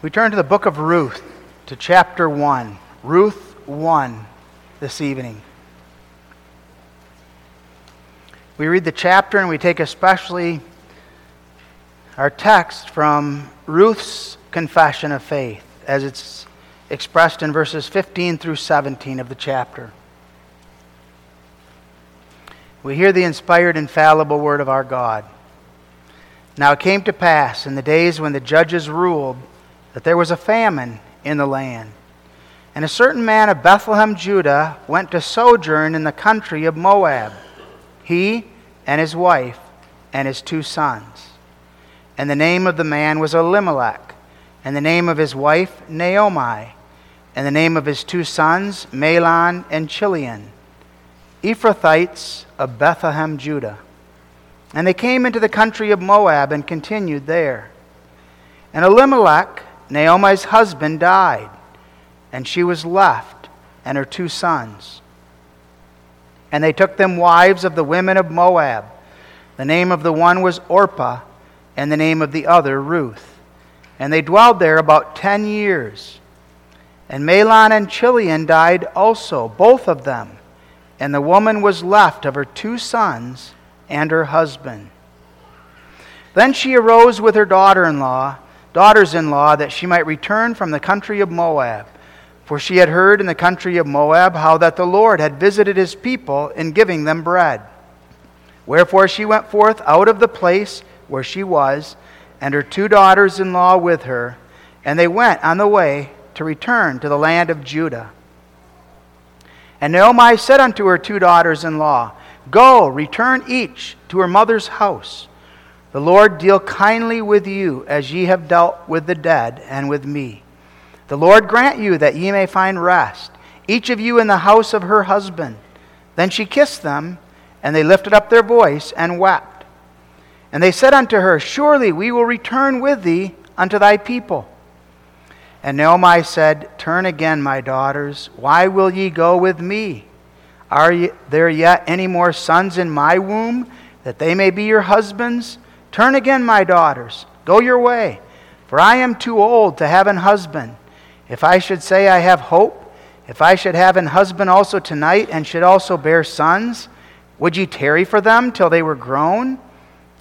We turn to the book of Ruth, to chapter 1. Ruth 1 this evening. We read the chapter and we take especially our text from Ruth's confession of faith as it's expressed in verses 15 through 17 of the chapter. We hear the inspired, infallible word of our God. Now it came to pass in the days when the judges ruled that there was a famine in the land. And a certain man of Bethlehem, Judah, went to sojourn in the country of Moab, he and his wife and his two sons. And the name of the man was Elimelech, and the name of his wife Naomi, and the name of his two sons Mahlon and Chilion, Ephrathites of Bethlehem, Judah. And they came into the country of Moab and continued there. And Elimelech Naomi's husband died, and she was left and her two sons. And they took them wives of the women of Moab. The name of the one was Orpah, and the name of the other Ruth. And they dwelled there about ten years. And Mahlon and Chilion died also, both of them. And the woman was left of her two sons and her husband. Then she arose with her daughter in law daughters in law that she might return from the country of Moab. For she had heard in the country of Moab how that the Lord had visited his people in giving them bread. Wherefore she went forth out of the place where she was, and her two daughters in law with her, and they went on the way to return to the land of Judah. And Naomi said unto her two daughters in law, Go, return each to her mother's house. The Lord deal kindly with you as ye have dealt with the dead and with me. The Lord grant you that ye may find rest, each of you in the house of her husband. Then she kissed them, and they lifted up their voice and wept. And they said unto her, Surely we will return with thee unto thy people. And Naomi said, Turn again, my daughters. Why will ye go with me? Are there yet any more sons in my womb, that they may be your husbands? Turn again, my daughters, go your way, for I am too old to have an husband. If I should say I have hope, if I should have an husband also tonight, and should also bear sons, would ye tarry for them till they were grown?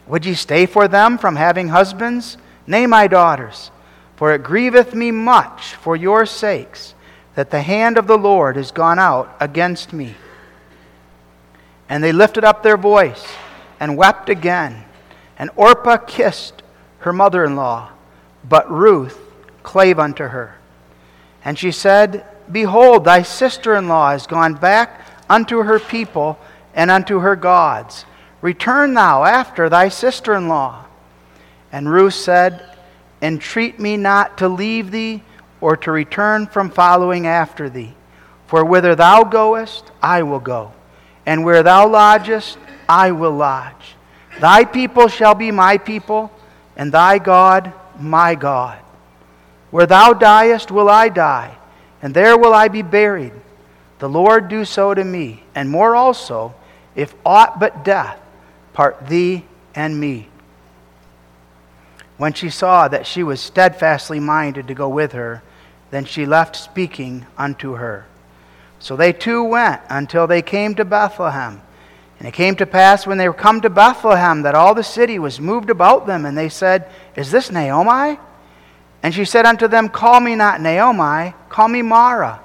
Would ye stay for them from having husbands? Nay, my daughters, for it grieveth me much for your sakes that the hand of the Lord is gone out against me. And they lifted up their voice and wept again. And Orpah kissed her mother in law, but Ruth clave unto her. And she said, Behold, thy sister in law is gone back unto her people and unto her gods. Return thou after thy sister in law. And Ruth said, Entreat me not to leave thee or to return from following after thee. For whither thou goest, I will go, and where thou lodgest, I will lodge. Thy people shall be my people, and thy God my God. Where thou diest will I die, and there will I be buried. The Lord do so to me, and more also, if aught but death part thee and me. When she saw that she was steadfastly minded to go with her, then she left speaking unto her. So they two went until they came to Bethlehem. And it came to pass when they were come to Bethlehem that all the city was moved about them, and they said, Is this Naomi? And she said unto them, Call me not Naomi, call me Mara,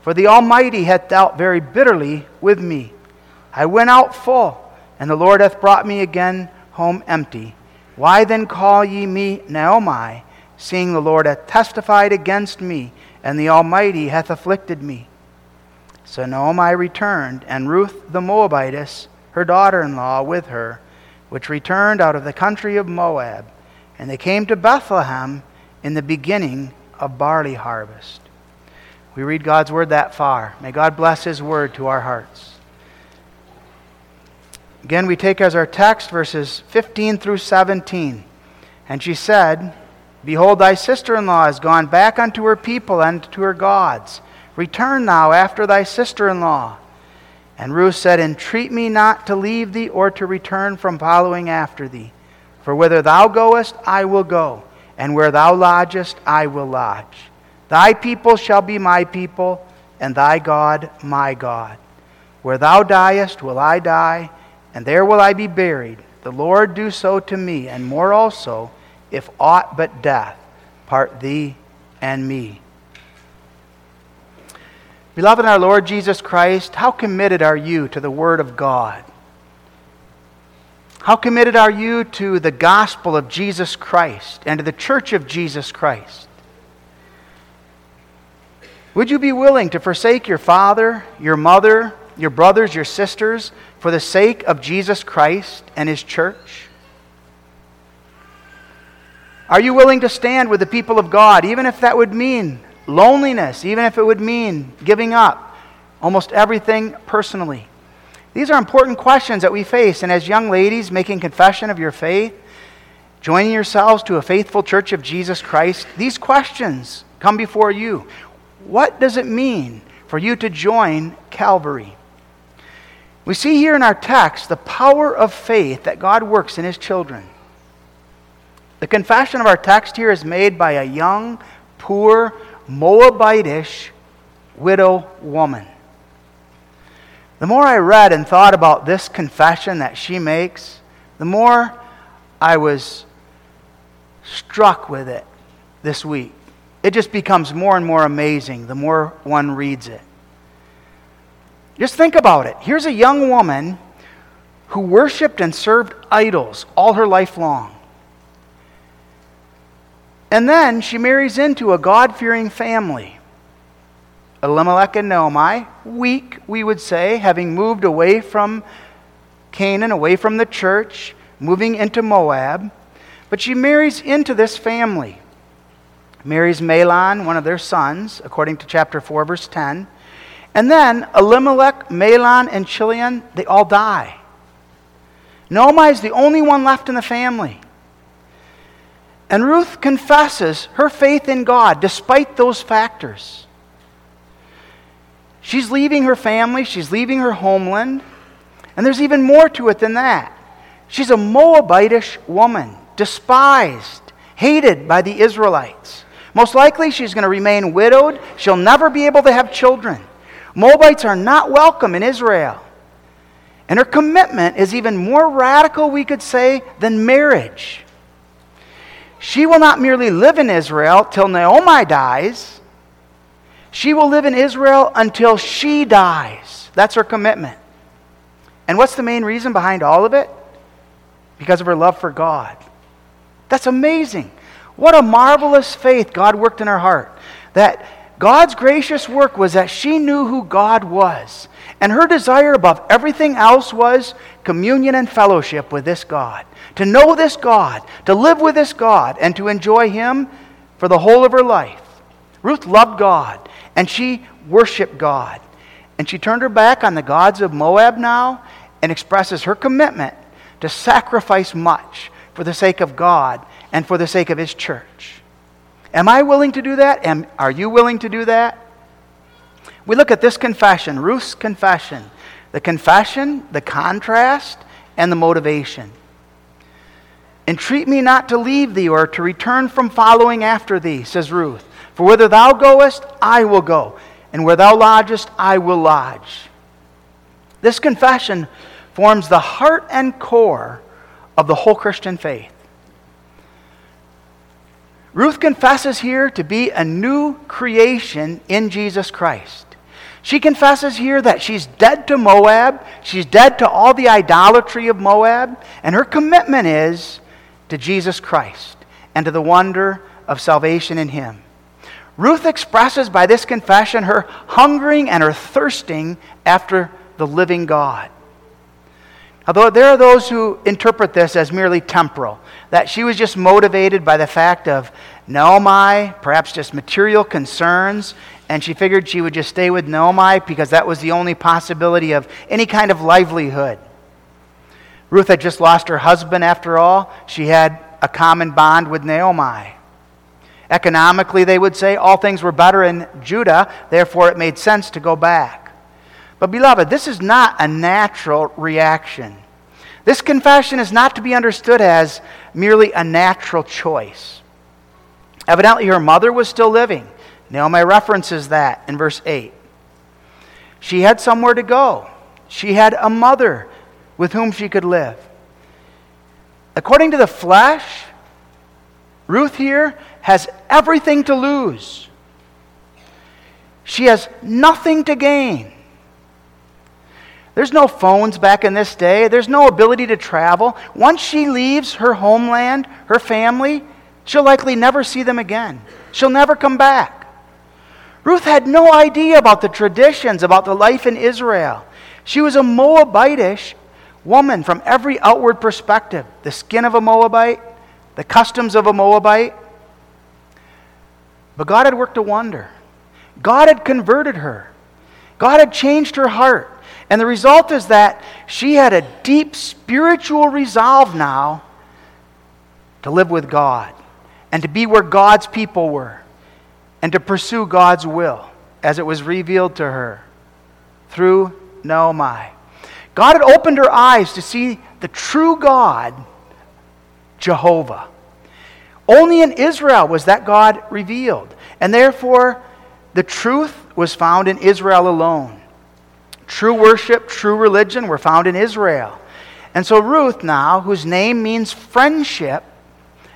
for the Almighty hath dealt very bitterly with me. I went out full, and the Lord hath brought me again home empty. Why then call ye me Naomi, seeing the Lord hath testified against me, and the Almighty hath afflicted me? So Naomi returned, and Ruth the Moabitess, her daughter in law, with her, which returned out of the country of Moab. And they came to Bethlehem in the beginning of barley harvest. We read God's word that far. May God bless his word to our hearts. Again, we take as our text verses 15 through 17. And she said, Behold, thy sister in law is gone back unto her people and to her gods. Return thou after thy sister in law. And Ruth said, Entreat me not to leave thee or to return from following after thee. For whither thou goest, I will go, and where thou lodgest, I will lodge. Thy people shall be my people, and thy God my God. Where thou diest, will I die, and there will I be buried. The Lord do so to me, and more also, if aught but death part thee and me. Beloved in our Lord Jesus Christ, how committed are you to the Word of God? How committed are you to the gospel of Jesus Christ and to the church of Jesus Christ? Would you be willing to forsake your father, your mother, your brothers, your sisters for the sake of Jesus Christ and his church? Are you willing to stand with the people of God, even if that would mean loneliness, even if it would mean giving up almost everything personally? These are important questions that we face. And as young ladies making confession of your faith, joining yourselves to a faithful church of Jesus Christ, these questions come before you. What does it mean for you to join Calvary? We see here in our text the power of faith that God works in His children. The confession of our text here is made by a young, poor, Moabitish widow woman. The more I read and thought about this confession that she makes, the more I was struck with it this week. It just becomes more and more amazing the more one reads it. Just think about it. Here's a young woman who worshiped and served idols all her life long. And then she marries into a God fearing family. Elimelech and Naomi, weak, we would say, having moved away from Canaan, away from the church, moving into Moab. But she marries into this family. Marries Mahlon, one of their sons, according to chapter 4, verse 10. And then Elimelech, Mahlon, and Chilion, they all die. Naomi is the only one left in the family. And Ruth confesses her faith in God despite those factors. She's leaving her family, she's leaving her homeland, and there's even more to it than that. She's a Moabitish woman, despised, hated by the Israelites. Most likely, she's going to remain widowed. She'll never be able to have children. Moabites are not welcome in Israel. And her commitment is even more radical, we could say, than marriage. She will not merely live in Israel till Naomi dies, she will live in Israel until she dies. That's her commitment. And what's the main reason behind all of it? Because of her love for God. That's amazing. What a marvelous faith God worked in her heart. That God's gracious work was that she knew who God was. And her desire above everything else was communion and fellowship with this God. To know this God, to live with this God, and to enjoy Him for the whole of her life. Ruth loved God and she worshiped God. And she turned her back on the gods of Moab now and expresses her commitment to sacrifice much for the sake of God and for the sake of His church. Am I willing to do that? Am, are you willing to do that? We look at this confession, Ruth's confession. The confession, the contrast, and the motivation. Entreat me not to leave thee or to return from following after thee, says Ruth. For whither thou goest, I will go, and where thou lodgest, I will lodge. This confession forms the heart and core of the whole Christian faith. Ruth confesses here to be a new creation in Jesus Christ. She confesses here that she's dead to Moab, she's dead to all the idolatry of Moab, and her commitment is to Jesus Christ and to the wonder of salvation in Him. Ruth expresses by this confession her hungering and her thirsting after the living God. Although there are those who interpret this as merely temporal, that she was just motivated by the fact of Naomi, perhaps just material concerns, and she figured she would just stay with Naomi because that was the only possibility of any kind of livelihood. Ruth had just lost her husband after all. She had a common bond with Naomi. Economically, they would say all things were better in Judah, therefore it made sense to go back. But, beloved, this is not a natural reaction. This confession is not to be understood as merely a natural choice. Evidently, her mother was still living. Naomi references that in verse 8. She had somewhere to go, she had a mother with whom she could live. According to the flesh, Ruth here has everything to lose. She has nothing to gain. There's no phones back in this day. There's no ability to travel. Once she leaves her homeland, her family, she'll likely never see them again. She'll never come back. Ruth had no idea about the traditions, about the life in Israel. She was a Moabitish woman from every outward perspective the skin of a Moabite, the customs of a Moabite. But God had worked a wonder. God had converted her, God had changed her heart. And the result is that she had a deep spiritual resolve now to live with God and to be where God's people were and to pursue God's will as it was revealed to her through Naomi. God had opened her eyes to see the true God, Jehovah. Only in Israel was that God revealed. And therefore, the truth was found in Israel alone. True worship, true religion were found in Israel. And so Ruth, now, whose name means friendship,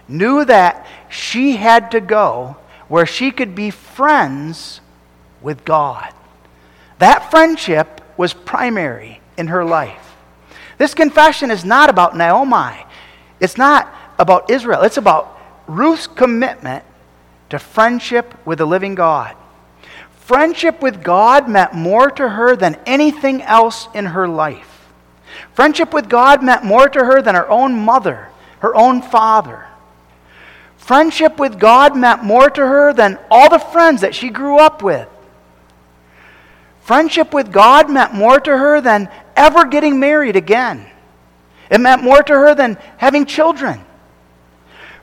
knew that she had to go where she could be friends with God. That friendship was primary in her life. This confession is not about Naomi, it's not about Israel, it's about Ruth's commitment to friendship with the living God. Friendship with God meant more to her than anything else in her life. Friendship with God meant more to her than her own mother, her own father. Friendship with God meant more to her than all the friends that she grew up with. Friendship with God meant more to her than ever getting married again. It meant more to her than having children.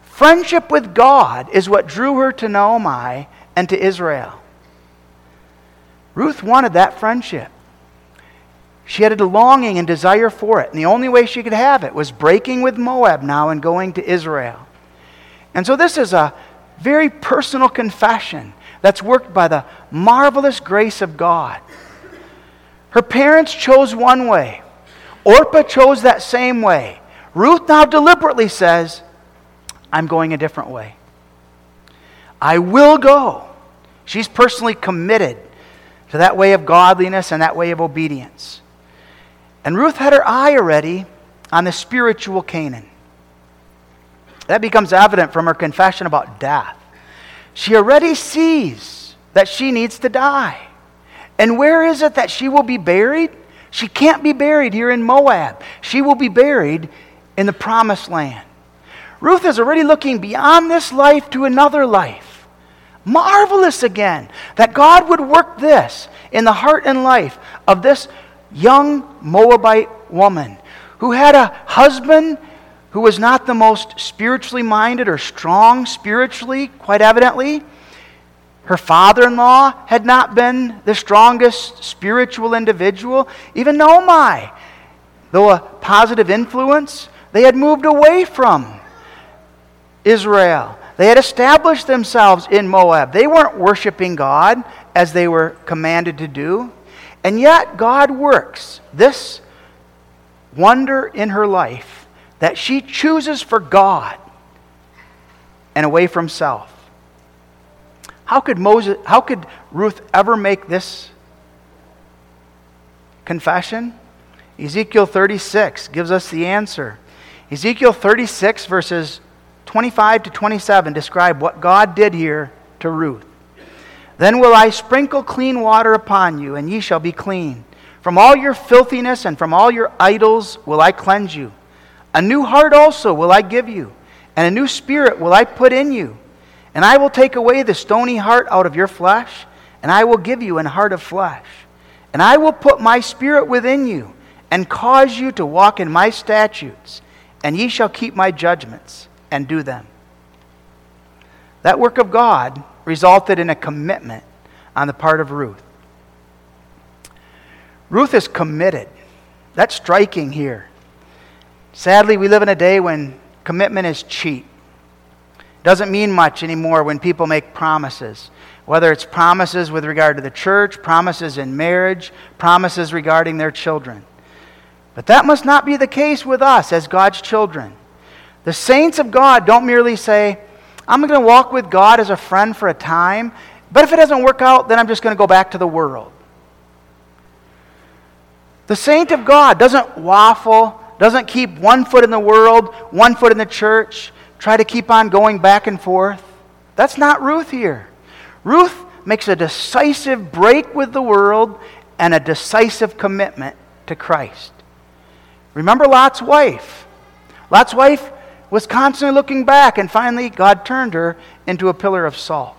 Friendship with God is what drew her to Naomi and to Israel. Ruth wanted that friendship. She had a longing and desire for it. And the only way she could have it was breaking with Moab now and going to Israel. And so this is a very personal confession that's worked by the marvelous grace of God. Her parents chose one way, Orpah chose that same way. Ruth now deliberately says, I'm going a different way. I will go. She's personally committed to that way of godliness and that way of obedience. And Ruth had her eye already on the spiritual Canaan. That becomes evident from her confession about death. She already sees that she needs to die. And where is it that she will be buried? She can't be buried here in Moab. She will be buried in the promised land. Ruth is already looking beyond this life to another life. Marvelous again that God would work this in the heart and life of this young Moabite woman who had a husband who was not the most spiritually minded or strong spiritually, quite evidently. Her father in law had not been the strongest spiritual individual. Even Naomi, though a positive influence, they had moved away from Israel. They had established themselves in Moab. They weren't worshiping God as they were commanded to do. And yet, God works this wonder in her life that she chooses for God and away from self. How could, Moses, how could Ruth ever make this confession? Ezekiel 36 gives us the answer. Ezekiel 36, verses 25 to 27 describe what God did here to Ruth. Then will I sprinkle clean water upon you, and ye shall be clean. From all your filthiness and from all your idols will I cleanse you. A new heart also will I give you, and a new spirit will I put in you. And I will take away the stony heart out of your flesh, and I will give you an heart of flesh. And I will put my spirit within you, and cause you to walk in my statutes, and ye shall keep my judgments and do them. That work of God resulted in a commitment on the part of Ruth. Ruth is committed. That's striking here. Sadly, we live in a day when commitment is cheap. Doesn't mean much anymore when people make promises. Whether it's promises with regard to the church, promises in marriage, promises regarding their children. But that must not be the case with us as God's children. The saints of God don't merely say, I'm going to walk with God as a friend for a time, but if it doesn't work out, then I'm just going to go back to the world. The saint of God doesn't waffle, doesn't keep one foot in the world, one foot in the church, try to keep on going back and forth. That's not Ruth here. Ruth makes a decisive break with the world and a decisive commitment to Christ. Remember Lot's wife. Lot's wife was constantly looking back, and finally, God turned her into a pillar of salt.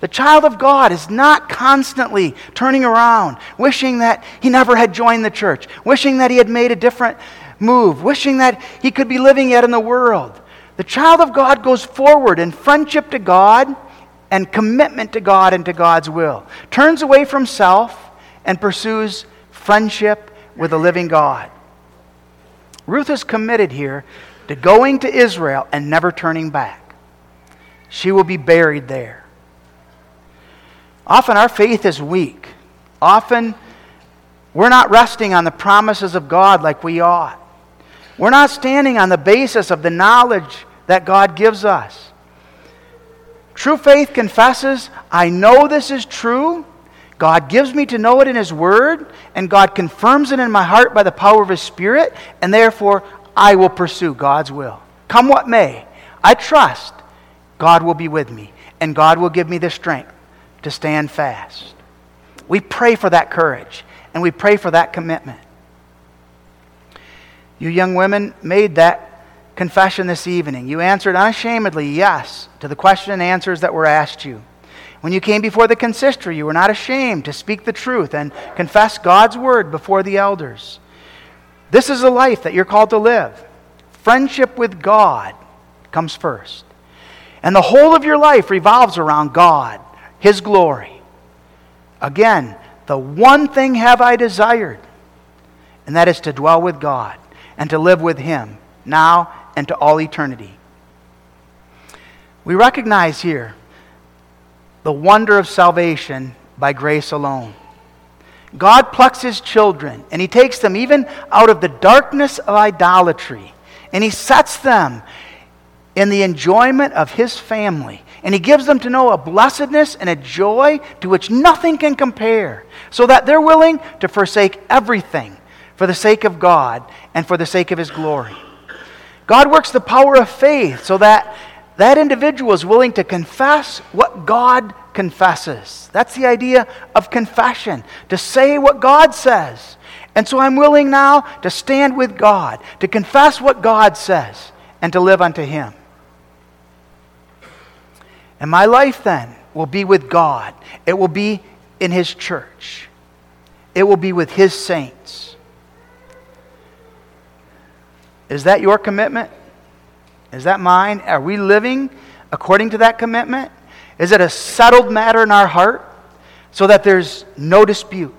The child of God is not constantly turning around, wishing that he never had joined the church, wishing that he had made a different move, wishing that he could be living yet in the world. The child of God goes forward in friendship to God and commitment to God and to God's will, turns away from self and pursues friendship with the living God. Ruth is committed here to going to Israel and never turning back. She will be buried there. Often our faith is weak. Often we're not resting on the promises of God like we ought. We're not standing on the basis of the knowledge that God gives us. True faith confesses, I know this is true. God gives me to know it in His Word, and God confirms it in my heart by the power of His Spirit, and therefore I will pursue God's will. Come what may, I trust God will be with me, and God will give me the strength to stand fast. We pray for that courage and we pray for that commitment. You young women made that confession this evening. You answered unashamedly yes to the question and answers that were asked you. When you came before the consistory, you were not ashamed to speak the truth and confess God's word before the elders. This is a life that you're called to live. Friendship with God comes first. And the whole of your life revolves around God his glory. Again, the one thing have I desired, and that is to dwell with God and to live with Him now and to all eternity. We recognize here the wonder of salvation by grace alone. God plucks His children and He takes them even out of the darkness of idolatry and He sets them in the enjoyment of His family and he gives them to know a blessedness and a joy to which nothing can compare, so that they're willing to forsake everything for the sake of God and for the sake of his glory. God works the power of faith so that that individual is willing to confess what God confesses. That's the idea of confession, to say what God says. And so I'm willing now to stand with God, to confess what God says, and to live unto him. And my life then will be with God, it will be in His church, it will be with His saints. Is that your commitment? Is that mine? Are we living according to that commitment? Is it a settled matter in our heart so that there's no dispute?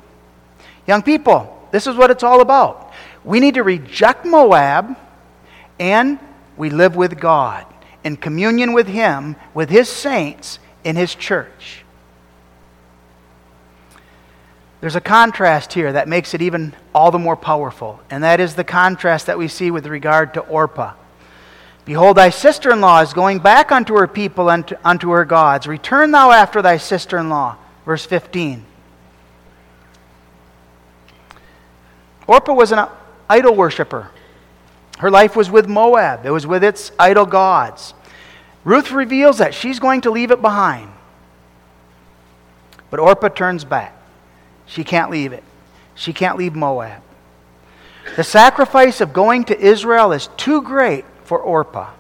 Young people, this is what it's all about. We need to reject Moab and we live with God in communion with Him, with His saints, in His church. There's a contrast here that makes it even all the more powerful, and that is the contrast that we see with regard to Orpah. Behold, thy sister in law is going back unto her people and unto her gods. Return thou after thy sister in law. Verse 15. Orpah was an idol worshiper. Her life was with Moab, it was with its idol gods. Ruth reveals that she's going to leave it behind. But Orpah turns back. She can't leave it. She can't leave Moab. The sacrifice of going to Israel is too great for Orpah.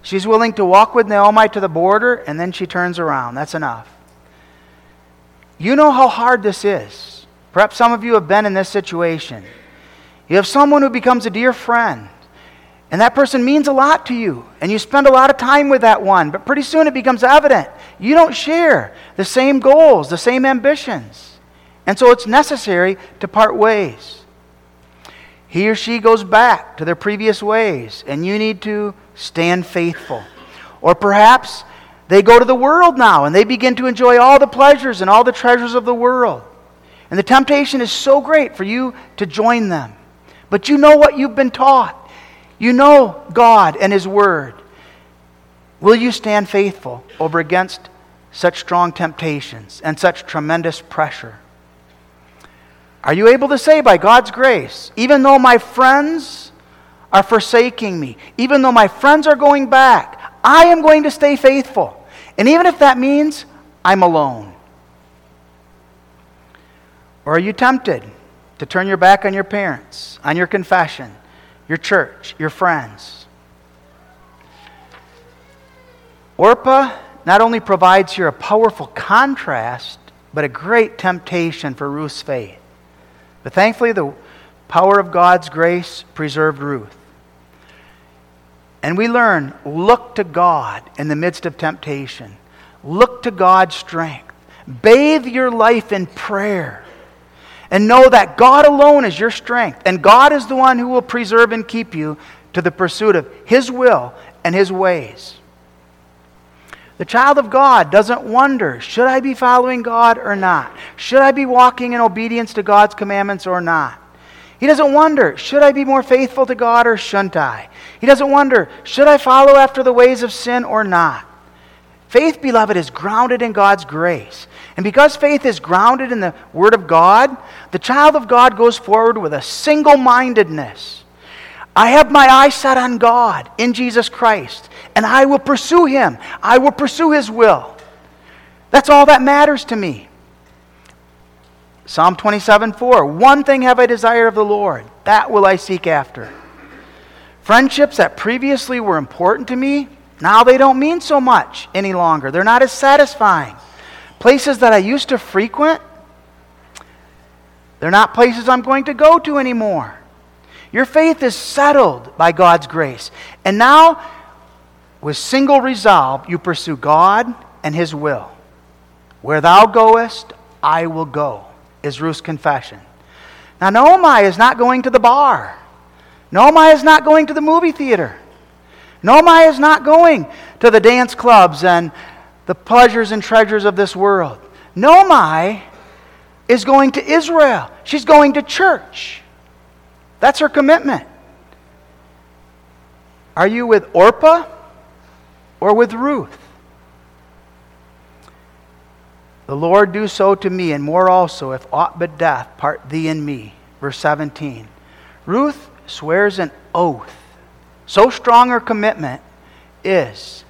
She's willing to walk with Naomi to the border, and then she turns around. That's enough. You know how hard this is. Perhaps some of you have been in this situation. You have someone who becomes a dear friend, and that person means a lot to you, and you spend a lot of time with that one, but pretty soon it becomes evident you don't share the same goals, the same ambitions. And so it's necessary to part ways. He or she goes back to their previous ways, and you need to stand faithful. Or perhaps they go to the world now and they begin to enjoy all the pleasures and all the treasures of the world. And the temptation is so great for you to join them. But you know what you've been taught. You know God and His Word. Will you stand faithful over against such strong temptations and such tremendous pressure? Are you able to say, by God's grace, even though my friends are forsaking me, even though my friends are going back, I am going to stay faithful? And even if that means I'm alone. Or are you tempted to turn your back on your parents, on your confession, your church, your friends? Orpah not only provides here a powerful contrast, but a great temptation for Ruth's faith. But thankfully, the power of God's grace preserved Ruth. And we learn look to God in the midst of temptation, look to God's strength, bathe your life in prayer. And know that God alone is your strength, and God is the one who will preserve and keep you to the pursuit of His will and His ways. The child of God doesn't wonder should I be following God or not? Should I be walking in obedience to God's commandments or not? He doesn't wonder should I be more faithful to God or shouldn't I? He doesn't wonder should I follow after the ways of sin or not? Faith, beloved, is grounded in God's grace. And because faith is grounded in the Word of God, the child of God goes forward with a single mindedness. I have my eyes set on God in Jesus Christ and I will pursue him. I will pursue his will. That's all that matters to me. Psalm 27 4 One thing have I desired of the Lord, that will I seek after. Friendships that previously were important to me, now they don't mean so much any longer. They're not as satisfying. Places that I used to frequent, they're not places I'm going to go to anymore. Your faith is settled by God's grace. And now with single resolve, you pursue God and His will. Where thou goest, I will go, is Ruth's confession. Now, Naomi is not going to the bar. Naomi is not going to the movie theater. Naomi is not going to the dance clubs and the pleasures and treasures of this world. Naomi is going to Israel. She's going to church. That's her commitment. Are you with Orpah? or with Ruth. The Lord do so to me, and more also, if aught but death part thee and me. Verse 17. Ruth swears an oath. So strong her commitment is.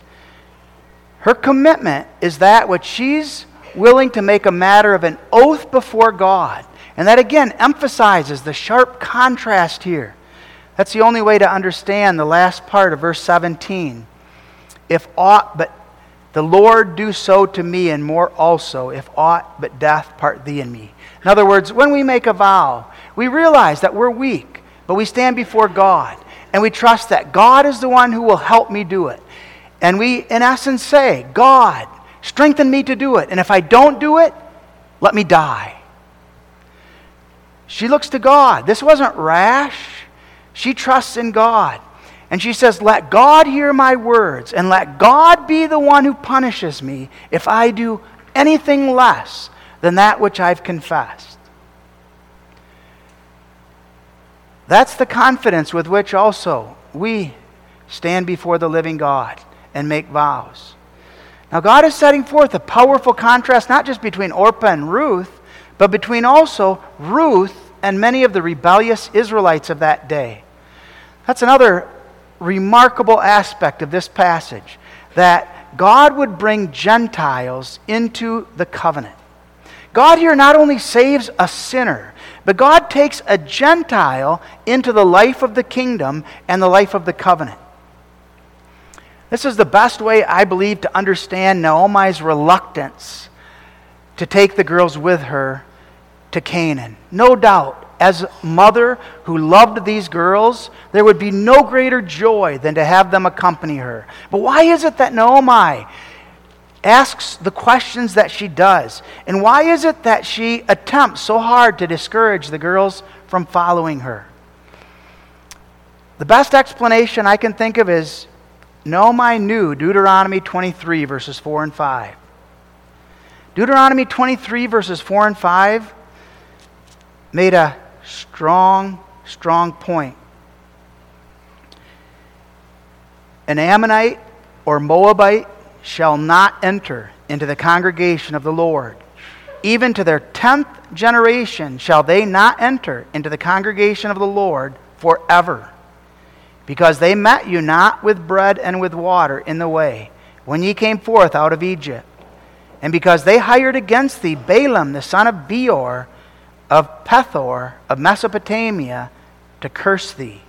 Her commitment is that which she's willing to make a matter of an oath before God. And that again emphasizes the sharp contrast here. That's the only way to understand the last part of verse 17 if aught but the Lord do so to me, and more also, if aught but death part thee and me. In other words, when we make a vow, we realize that we're weak, but we stand before God, and we trust that God is the one who will help me do it. And we, in essence, say, God, strengthen me to do it. And if I don't do it, let me die. She looks to God. This wasn't rash. She trusts in God. And she says, Let God hear my words, and let God be the one who punishes me if I do anything less than that which I've confessed. That's the confidence with which also we stand before the living God and make vows. Now, God is setting forth a powerful contrast not just between Orpah and Ruth, but between also Ruth and many of the rebellious Israelites of that day. That's another remarkable aspect of this passage that God would bring Gentiles into the covenant. God here not only saves a sinner, but God takes a Gentile into the life of the kingdom and the life of the covenant. This is the best way, I believe, to understand Naomi's reluctance to take the girls with her to Canaan. No doubt, as a mother who loved these girls, there would be no greater joy than to have them accompany her. But why is it that Naomi asks the questions that she does? And why is it that she attempts so hard to discourage the girls from following her? The best explanation I can think of is Naomi knew Deuteronomy 23, verses 4 and 5. Deuteronomy 23, verses 4 and 5 made a strong, strong point. An Ammonite or Moabite shall not enter into the congregation of the Lord. Even to their tenth generation shall they not enter into the congregation of the Lord forever. Because they met you not with bread and with water in the way, when ye came forth out of Egypt. And because they hired against thee Balaam the son of Beor of Pethor of Mesopotamia to curse thee.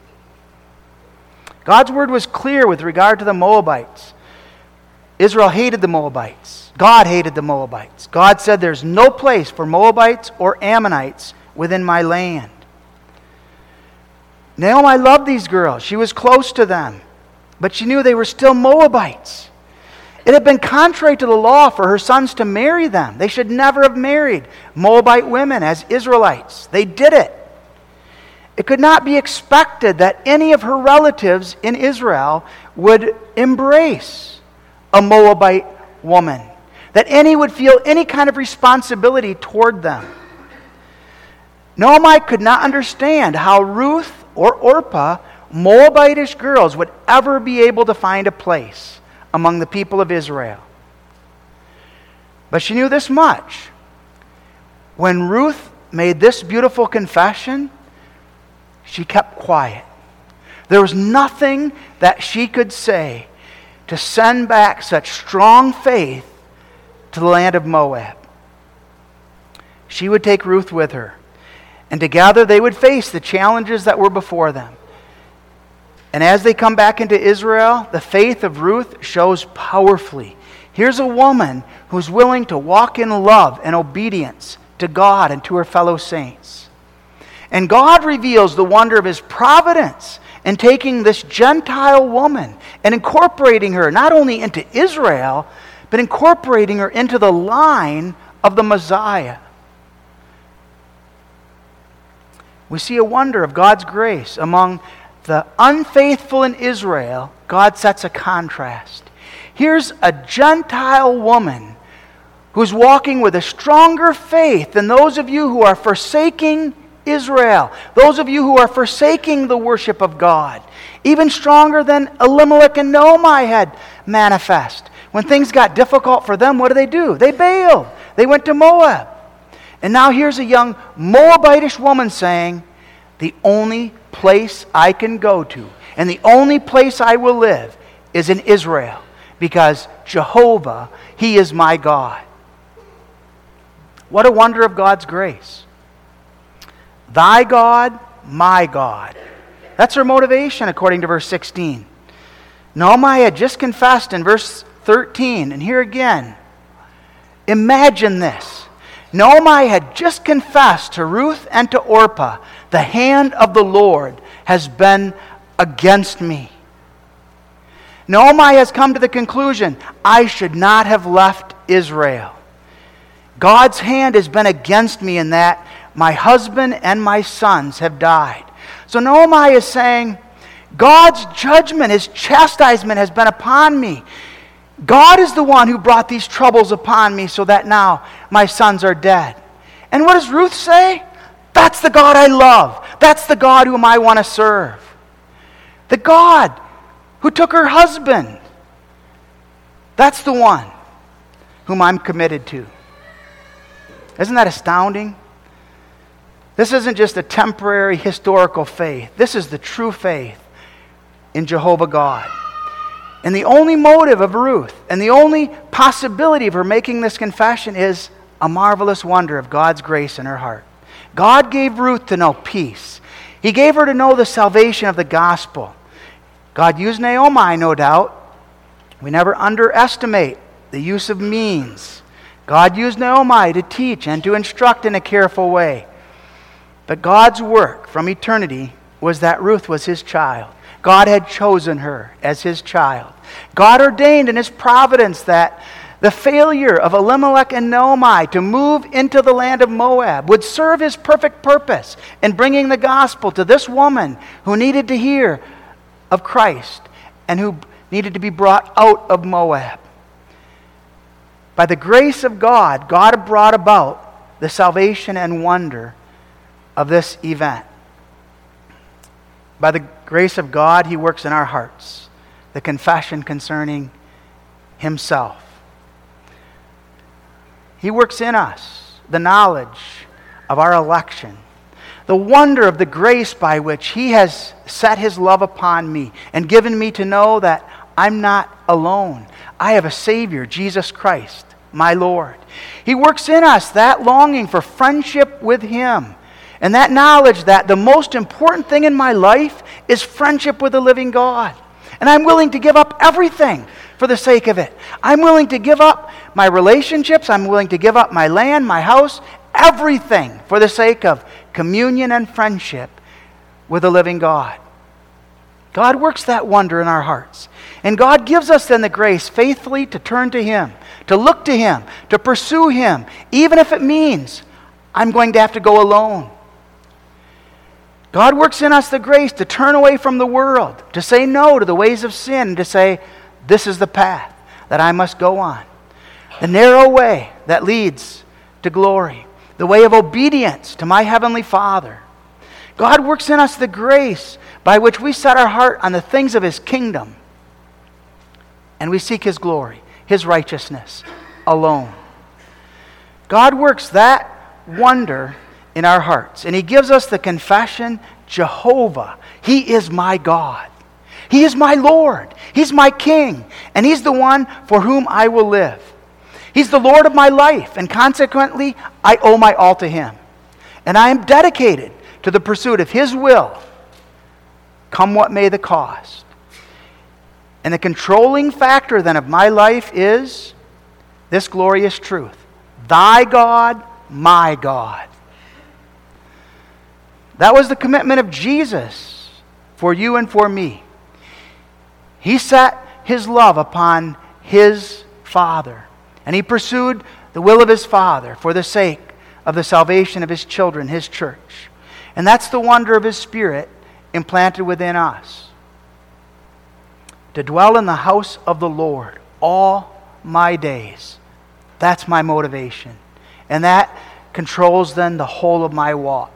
God's word was clear with regard to the Moabites. Israel hated the Moabites. God hated the Moabites. God said, There's no place for Moabites or Ammonites within my land. Naomi loved these girls. She was close to them. But she knew they were still Moabites. It had been contrary to the law for her sons to marry them. They should never have married Moabite women as Israelites. They did it. It could not be expected that any of her relatives in Israel would embrace a Moabite woman, that any would feel any kind of responsibility toward them. Naomi could not understand how Ruth or Orpah, Moabitish girls, would ever be able to find a place among the people of Israel. But she knew this much. When Ruth made this beautiful confession, she kept quiet. There was nothing that she could say to send back such strong faith to the land of Moab. She would take Ruth with her, and together they would face the challenges that were before them. And as they come back into Israel, the faith of Ruth shows powerfully. Here's a woman who's willing to walk in love and obedience to God and to her fellow saints. And God reveals the wonder of his providence in taking this Gentile woman and incorporating her not only into Israel, but incorporating her into the line of the Messiah. We see a wonder of God's grace among the unfaithful in Israel. God sets a contrast. Here's a Gentile woman who's walking with a stronger faith than those of you who are forsaking Israel, those of you who are forsaking the worship of God, even stronger than Elimelech and Naomi had manifest. When things got difficult for them, what do they do? They bailed. They went to Moab. And now here's a young Moabitish woman saying, The only place I can go to and the only place I will live is in Israel because Jehovah, He is my God. What a wonder of God's grace. Thy God, my God. That's her motivation, according to verse 16. Naomi had just confessed in verse 13, and here again, imagine this. Naomi had just confessed to Ruth and to Orpah, the hand of the Lord has been against me. Naomi has come to the conclusion I should not have left Israel. God's hand has been against me in that my husband and my sons have died. So Naomi is saying, God's judgment, his chastisement has been upon me. God is the one who brought these troubles upon me so that now my sons are dead. And what does Ruth say? That's the God I love. That's the God whom I want to serve. The God who took her husband. That's the one whom I'm committed to. Isn't that astounding? This isn't just a temporary historical faith. This is the true faith in Jehovah God. And the only motive of Ruth and the only possibility of her making this confession is a marvelous wonder of God's grace in her heart. God gave Ruth to know peace, He gave her to know the salvation of the gospel. God used Naomi, no doubt. We never underestimate the use of means. God used Naomi to teach and to instruct in a careful way. But God's work from eternity was that Ruth was his child. God had chosen her as his child. God ordained in his providence that the failure of Elimelech and Naomi to move into the land of Moab would serve his perfect purpose in bringing the gospel to this woman who needed to hear of Christ and who needed to be brought out of Moab. By the grace of God, God brought about the salvation and wonder of this event. By the grace of God, He works in our hearts the confession concerning Himself. He works in us the knowledge of our election, the wonder of the grace by which He has set His love upon me and given me to know that I'm not alone. I have a Savior, Jesus Christ, my Lord. He works in us that longing for friendship with Him and that knowledge that the most important thing in my life is friendship with the living God. And I'm willing to give up everything for the sake of it. I'm willing to give up my relationships. I'm willing to give up my land, my house, everything for the sake of communion and friendship with the living God. God works that wonder in our hearts. And God gives us then the grace faithfully to turn to Him, to look to Him, to pursue Him, even if it means I'm going to have to go alone. God works in us the grace to turn away from the world, to say no to the ways of sin, to say, This is the path that I must go on. The narrow way that leads to glory, the way of obedience to my Heavenly Father. God works in us the grace by which we set our heart on the things of His kingdom and we seek His glory, His righteousness alone. God works that wonder in our hearts. And He gives us the confession Jehovah, He is my God. He is my Lord. He's my King. And He's the one for whom I will live. He's the Lord of my life. And consequently, I owe my all to Him. And I am dedicated to the pursuit of His will, come what may the cost. And the controlling factor then of my life is this glorious truth Thy God, my God. That was the commitment of Jesus for you and for me. He set his love upon his Father, and he pursued the will of his Father for the sake of the salvation of his children, his church. And that's the wonder of his Spirit implanted within us. To dwell in the house of the Lord all my days. That's my motivation. And that controls then the whole of my walk.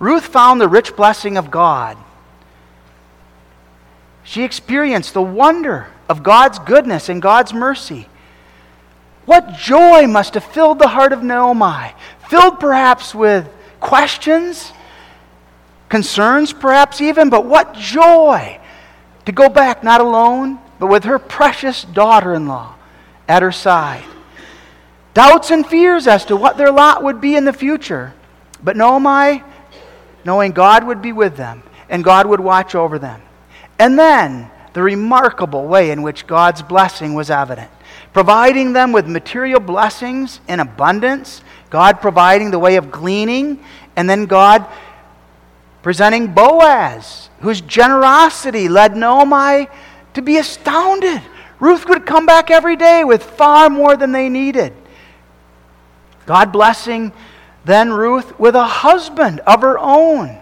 Ruth found the rich blessing of God. She experienced the wonder of God's goodness and God's mercy. What joy must have filled the heart of Naomi, filled perhaps with questions, concerns, perhaps even, but what joy to go back not alone, but with her precious daughter in law at her side. Doubts and fears as to what their lot would be in the future. But Naomi knowing God would be with them and God would watch over them. And then the remarkable way in which God's blessing was evident, providing them with material blessings in abundance, God providing the way of gleaning, and then God presenting Boaz, whose generosity led Naomi to be astounded. Ruth would come back every day with far more than they needed. God blessing then Ruth with a husband of her own.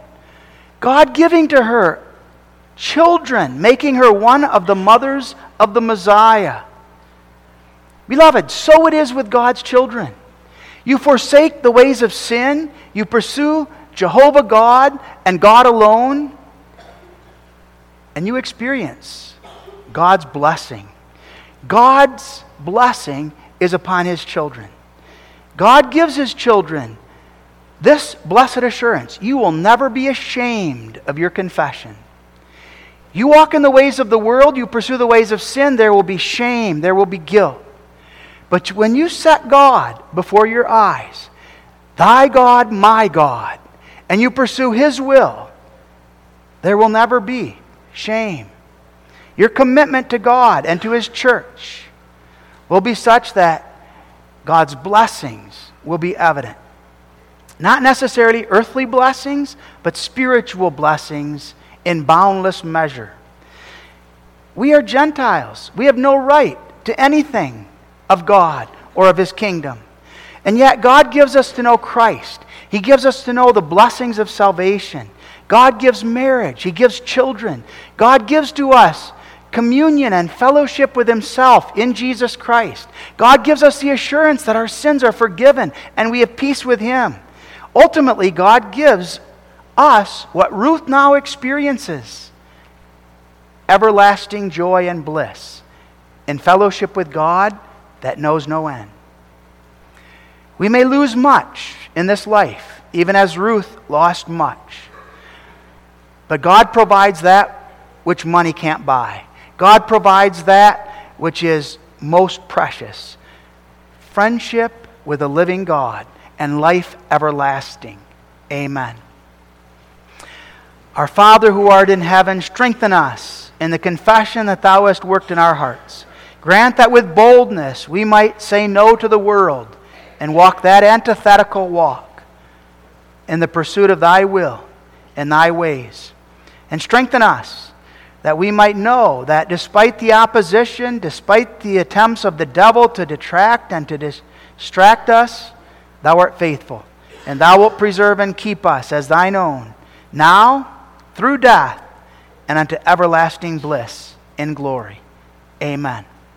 God giving to her children, making her one of the mothers of the Messiah. Beloved, so it is with God's children. You forsake the ways of sin, you pursue Jehovah God and God alone, and you experience God's blessing. God's blessing is upon his children. God gives his children this blessed assurance you will never be ashamed of your confession. You walk in the ways of the world, you pursue the ways of sin, there will be shame, there will be guilt. But when you set God before your eyes, thy God, my God, and you pursue his will, there will never be shame. Your commitment to God and to his church will be such that God's blessings will be evident. Not necessarily earthly blessings, but spiritual blessings in boundless measure. We are Gentiles. We have no right to anything of God or of His kingdom. And yet, God gives us to know Christ. He gives us to know the blessings of salvation. God gives marriage. He gives children. God gives to us communion and fellowship with Himself in Jesus Christ. God gives us the assurance that our sins are forgiven and we have peace with Him. Ultimately, God gives us what Ruth now experiences everlasting joy and bliss in fellowship with God that knows no end. We may lose much in this life, even as Ruth lost much. But God provides that which money can't buy. God provides that which is most precious friendship with a living God and life everlasting. Amen. Our Father who art in heaven, strengthen us in the confession that Thou hast worked in our hearts. Grant that with boldness we might say no to the world and walk that antithetical walk in the pursuit of Thy will and Thy ways. And strengthen us that we might know that despite the opposition, despite the attempts of the devil to detract and to distract us, Thou art faithful, and Thou wilt preserve and keep us as Thine own, now through death and unto everlasting bliss in glory. Amen.